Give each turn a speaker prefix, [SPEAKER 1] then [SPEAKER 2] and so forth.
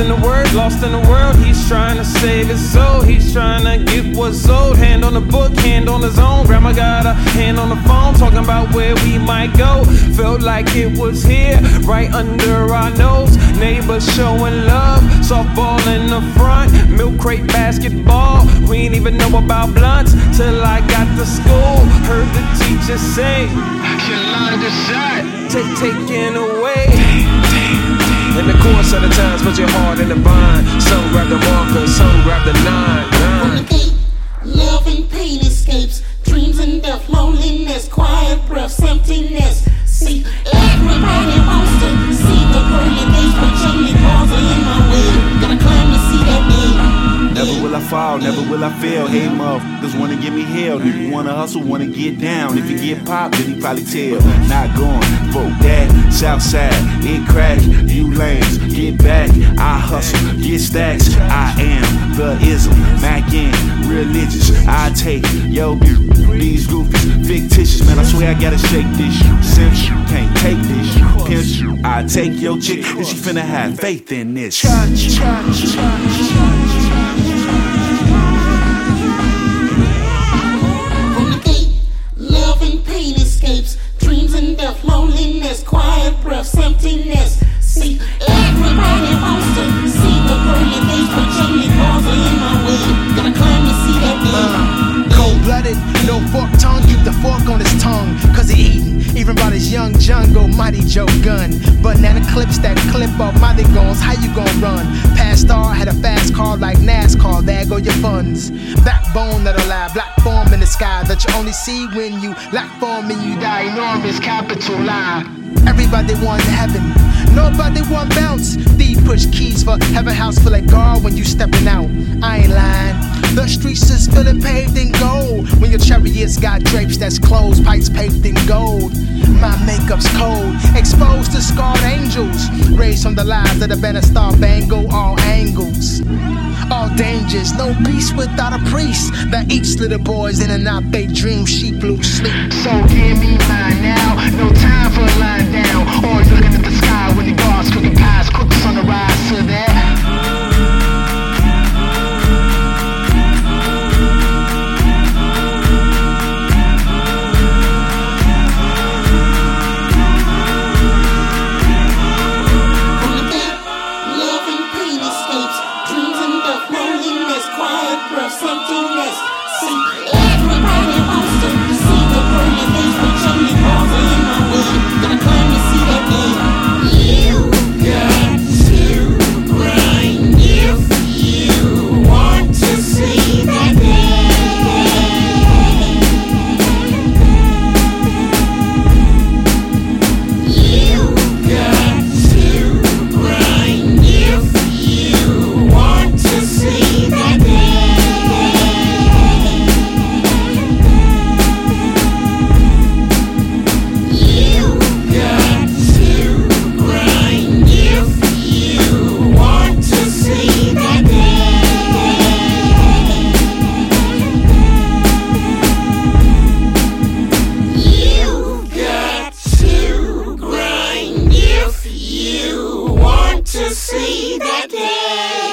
[SPEAKER 1] best in the world. He's trying to save his soul. He's trying to get what's old. Hand on the book, hand on his own. Grandma got a hand on the phone, talking about where we might go. Felt like it was here, right under our nose. Neighbors showing love, softball in the front, milk crate basketball. We ain't even know about blunts till I got to school. Heard the teacher say, Yolanda shot, take taken away. The course of the times, put your heart in the bind. Some grab the marker, some grab the nine. nine.
[SPEAKER 2] Never will I fail. Hey, motherfuckers wanna give me hell. If you wanna hustle, wanna get down. If you get popped, then you probably tell. Not going for that. Southside, it crack. You lames, get back. I hustle, get stacks. I am the ism. Mac in, religious. I take yo, these goofies, fictitious. Man, I swear I gotta shake this. Simps, you can't take this. Pimp. I take your chick, and she finna have faith in this. Church, church, church,
[SPEAKER 3] young jungle, mighty Joe gun. Banana clips that clip off mighty guns, how you gon' run? Past star had a fast car like NASCAR, there go your funds. Backbone that'll lie, black form in the sky that you only see when you lack form and you die. Enormous capital lie. Everybody want heaven, nobody want bounce. Thief push keys for heaven house full of guard when you stepping out. I ain't lying. The streets is feeling paved in gold. When your chariots got drapes that's closed, pipes paved in gold. My makeup's cold, exposed to scarred angels. Raised from the lies of the banner star bangle, all angles. All dangers, no peace without a priest. That eats little boys in and out they dream, sheep lose
[SPEAKER 4] breaths, emptiness. Grind